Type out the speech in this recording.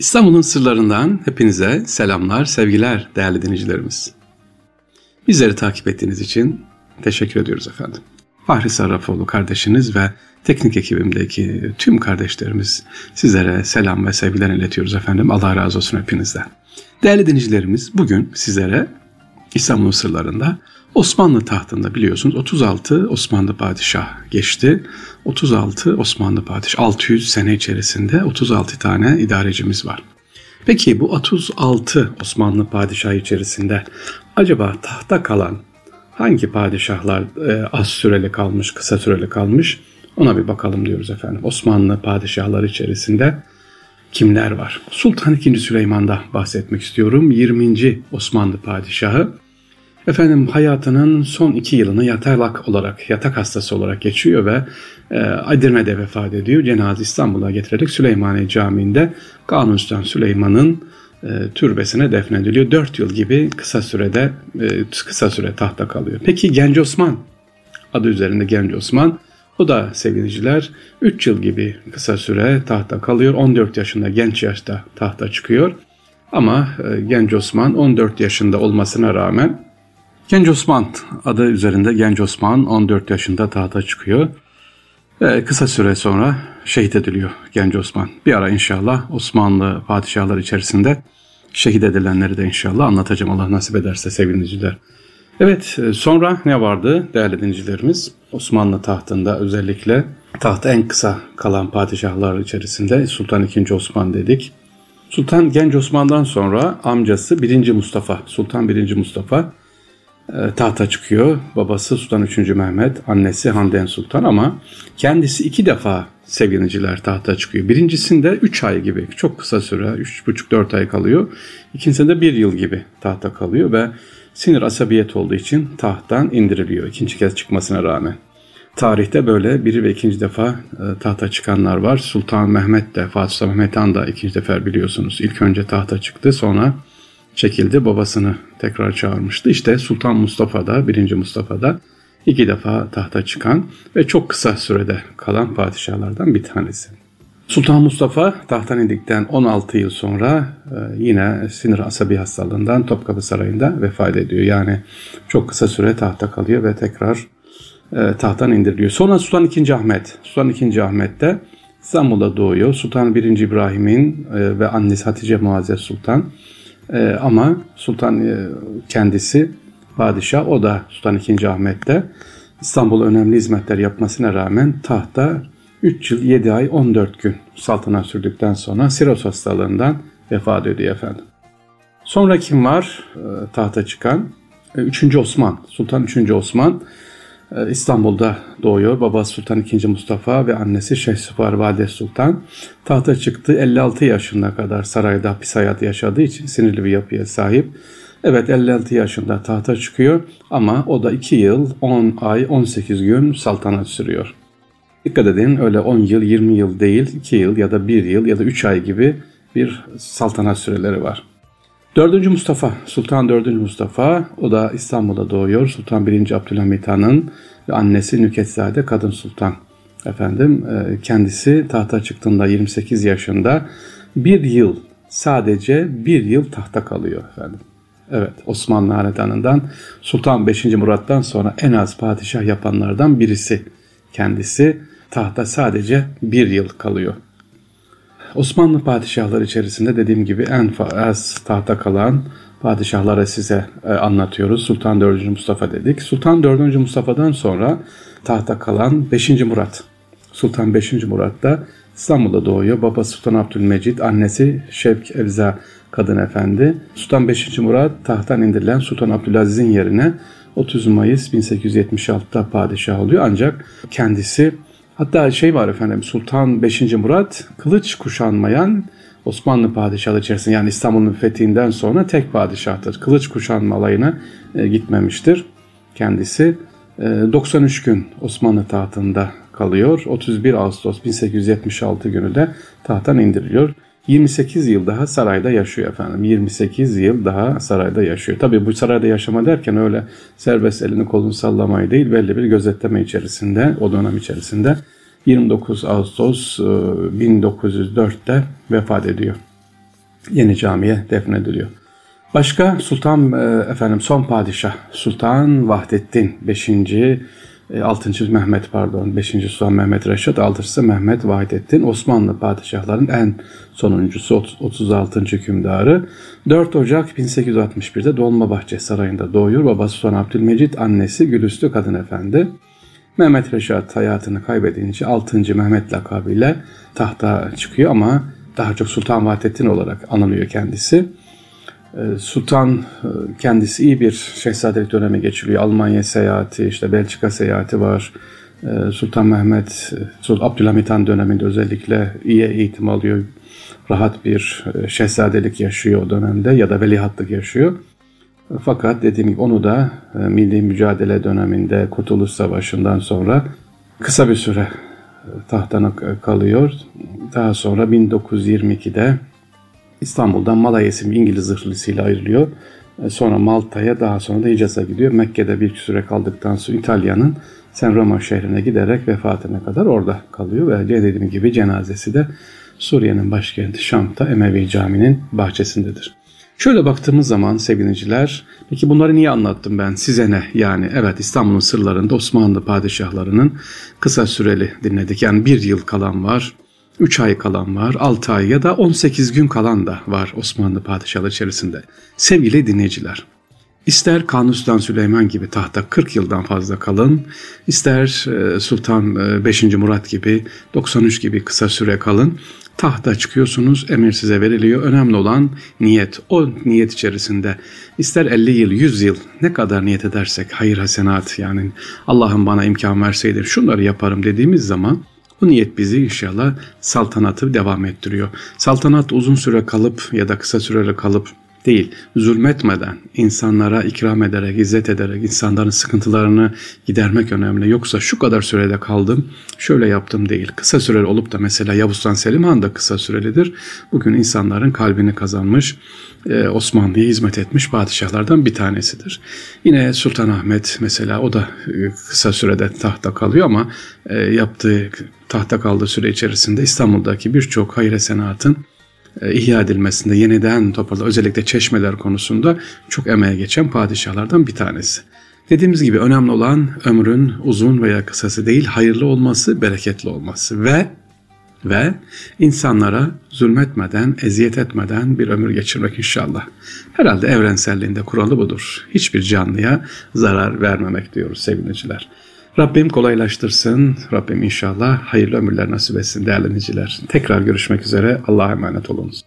İstanbul'un sırlarından hepinize selamlar, sevgiler değerli dinleyicilerimiz. Bizleri takip ettiğiniz için teşekkür ediyoruz efendim. Fahri Sarrafoğlu kardeşiniz ve teknik ekibimdeki tüm kardeşlerimiz sizlere selam ve sevgiler iletiyoruz efendim. Allah razı olsun hepinizden. Değerli dinleyicilerimiz bugün sizlere İstanbul'un sırlarında Osmanlı tahtında biliyorsunuz 36 Osmanlı padişah geçti. 36 Osmanlı padişah 600 sene içerisinde 36 tane idarecimiz var. Peki bu 36 Osmanlı padişah içerisinde acaba tahta kalan hangi padişahlar e, az süreli kalmış, kısa süreli kalmış ona bir bakalım diyoruz efendim. Osmanlı padişahlar içerisinde kimler var? Sultan II. Süleyman'da bahsetmek istiyorum. 20. Osmanlı padişahı Efendim hayatının son iki yılını yatalak olarak, yatak hastası olarak geçiyor ve e, Edirne'de vefat ediyor. Cenaze İstanbul'a getirerek Süleymaniye Camii'nde Sultan Süleyman'ın e, türbesine defnediliyor. Dört yıl gibi kısa sürede e, kısa süre tahta kalıyor. Peki Genç Osman adı üzerinde Genç Osman o da sevgiliciler 3 yıl gibi kısa süre tahta kalıyor. 14 yaşında genç yaşta tahta çıkıyor. Ama e, Genç Osman 14 yaşında olmasına rağmen Genç Osman adı üzerinde Genç Osman 14 yaşında tahta çıkıyor. Ve kısa süre sonra şehit ediliyor Genç Osman. Bir ara inşallah Osmanlı padişahlar içerisinde şehit edilenleri de inşallah anlatacağım Allah nasip ederse sevgili dinleyiciler. Evet sonra ne vardı değerli dinleyicilerimiz? Osmanlı tahtında özellikle tahta en kısa kalan padişahlar içerisinde Sultan II. Osman dedik. Sultan Genç Osman'dan sonra amcası 1. Mustafa, Sultan 1. Mustafa e, tahta çıkıyor. Babası Sultan 3. Mehmet, annesi Handen Sultan ama kendisi iki defa sevgiliciler tahta çıkıyor. Birincisinde 3 ay gibi çok kısa süre 3,5-4 ay kalıyor. İkincisinde 1 yıl gibi tahta kalıyor ve sinir asabiyet olduğu için tahttan indiriliyor ikinci kez çıkmasına rağmen. Tarihte böyle bir ve ikinci defa e, tahta çıkanlar var. Sultan Mehmet de Fatih Sultan Mehmet Han da ikinci defa biliyorsunuz. İlk önce tahta çıktı sonra çekildi. Babasını tekrar çağırmıştı. İşte Sultan Mustafa da, birinci Mustafa da iki defa tahta çıkan ve çok kısa sürede kalan padişahlardan bir tanesi. Sultan Mustafa tahttan indikten 16 yıl sonra e, yine sinir asabi hastalığından Topkapı Sarayı'nda vefat ediyor. Yani çok kısa süre tahta kalıyor ve tekrar e, tahttan indiriliyor. Sonra Sultan II. Ahmet. Sultan II. Ahmet de İstanbul'da doğuyor. Sultan I. İbrahim'in e, ve annesi Hatice Muazzez Sultan e, ama Sultan e, kendisi padişah o da Sultan II. Ahmet'te İstanbul'a önemli hizmetler yapmasına rağmen tahta 3 yıl 7 ay 14 gün saltanat sürdükten sonra siroz hastalığından vefat ediyor efendim. Sonra kim var e, tahta çıkan? 3. E, Osman, Sultan 3. Osman İstanbul'da doğuyor. Babası Sultan II. Mustafa ve annesi Şeyh Süfar Valide Sultan. Tahta çıktı 56 yaşına kadar sarayda hapis hayatı yaşadığı için sinirli bir yapıya sahip. Evet 56 yaşında tahta çıkıyor ama o da 2 yıl 10 ay 18 gün saltanat sürüyor. Dikkat edin öyle 10 yıl 20 yıl değil 2 yıl ya da 1 yıl ya da 3 ay gibi bir saltanat süreleri var. 4. Mustafa, Sultan 4. Mustafa, o da İstanbul'da doğuyor. Sultan 1. Abdülhamit Han'ın ve annesi Nüketzade Kadın Sultan. Efendim, e, kendisi tahta çıktığında 28 yaşında bir yıl, sadece bir yıl tahta kalıyor efendim. Evet, Osmanlı Hanedanı'ndan Sultan 5. Murat'tan sonra en az padişah yapanlardan birisi. Kendisi tahta sadece bir yıl kalıyor. Osmanlı padişahları içerisinde dediğim gibi en az tahta kalan padişahlara size e, anlatıyoruz. Sultan 4. Mustafa dedik. Sultan 4. Mustafa'dan sonra tahta kalan 5. Murat. Sultan 5. Murat da İstanbul'da doğuyor. Babası Sultan Abdülmecid, annesi Şevk Evza Kadın Efendi. Sultan 5. Murat tahttan indirilen Sultan Abdülaziz'in yerine 30 Mayıs 1876'da padişah oluyor. Ancak kendisi Hatta şey var efendim Sultan 5. Murat kılıç kuşanmayan Osmanlı padişahı içerisinde yani İstanbul'un fethinden sonra tek padişahtır. Kılıç kuşanma alayına e, gitmemiştir kendisi. E, 93 gün Osmanlı tahtında kalıyor. 31 Ağustos 1876 günü de tahttan indiriliyor. 28 yıl daha sarayda yaşıyor efendim. 28 yıl daha sarayda yaşıyor. Tabi bu sarayda yaşama derken öyle serbest elini kolunu sallamayı değil belli bir gözetleme içerisinde o dönem içerisinde 29 Ağustos 1904'te e, vefat ediyor. Yeni camiye defnediliyor. Başka Sultan e, efendim son padişah Sultan Vahdettin 5. 6. E, Mehmet pardon 5. Sultan Mehmet Reşat 6. Mehmet Vahdettin Osmanlı padişahların en sonuncusu 36. hükümdarı 4 Ocak 1861'de Dolmabahçe Sarayı'nda doğuyor. Babası Sultan Abdülmecit annesi Gülüstü Kadın Efendi. Mehmet Reşat hayatını kaybedince 6. Mehmet lakabıyla tahta çıkıyor ama daha çok Sultan Vahdettin olarak anılıyor kendisi. Ee, Sultan e, kendisi iyi bir şehzadelik dönemi geçiriyor. Almanya seyahati, işte Belçika seyahati var. Ee, Sultan Mehmet, e, Sultan Abdülhamit Han döneminde özellikle iyi eğitim alıyor. Rahat bir e, şehzadelik yaşıyor o dönemde ya da veliahtlık yaşıyor. Fakat dediğim gibi onu da milli mücadele döneminde Kurtuluş Savaşı'ndan sonra kısa bir süre tahtana kalıyor. Daha sonra 1922'de İstanbul'dan Malaya isimli İngiliz zırhlısıyla ayrılıyor. E, sonra Malta'ya daha sonra da Hicaz'a gidiyor. Mekke'de bir süre kaldıktan sonra İtalya'nın Sen Roma şehrine giderek vefatına kadar orada kalıyor. Ve dediğim gibi cenazesi de Suriye'nin başkenti Şam'ta Emevi Camii'nin bahçesindedir. Şöyle baktığımız zaman sevgiliciler, peki bunları niye anlattım ben size ne? Yani evet İstanbul'un sırlarında Osmanlı padişahlarının kısa süreli dinledik. Yani bir yıl kalan var, 3 ay kalan var, 6 ay ya da 18 gün kalan da var Osmanlı padişahı içerisinde. Sevgili dinleyiciler, ister Kanuni Sultan Süleyman gibi tahta 40 yıldan fazla kalın, ister e, Sultan 5. E, Murat gibi 93 gibi kısa süre kalın, tahta çıkıyorsunuz, emir size veriliyor. Önemli olan niyet. O niyet içerisinde ister 50 yıl, 100 yıl ne kadar niyet edersek hayır hasenat yani Allah'ım bana imkan verseydi şunları yaparım dediğimiz zaman bu niyet bizi inşallah saltanatı devam ettiriyor. Saltanat uzun süre kalıp ya da kısa süreli kalıp değil, zulmetmeden, insanlara ikram ederek, izzet ederek, insanların sıkıntılarını gidermek önemli. Yoksa şu kadar sürede kaldım, şöyle yaptım değil. Kısa süreli olup da mesela Yavuz Sultan Selim Han da kısa sürelidir. Bugün insanların kalbini kazanmış, e, Osmanlı'ya hizmet etmiş padişahlardan bir tanesidir. Yine Sultan Ahmet mesela o da e, kısa sürede tahta kalıyor ama e, yaptığı tahta kaldığı süre içerisinde İstanbul'daki birçok hayır senatın ihya edilmesinde yeniden toparla özellikle çeşmeler konusunda çok emeğe geçen padişahlardan bir tanesi. Dediğimiz gibi önemli olan ömrün uzun veya kısası değil hayırlı olması, bereketli olması ve ve insanlara zulmetmeden, eziyet etmeden bir ömür geçirmek inşallah. Herhalde evrenselliğinde kuralı budur. Hiçbir canlıya zarar vermemek diyoruz sevgiliciler. Rabbim kolaylaştırsın. Rabbim inşallah hayırlı ömürler nasip etsin değerli dinleyiciler. Tekrar görüşmek üzere. Allah'a emanet olunuz.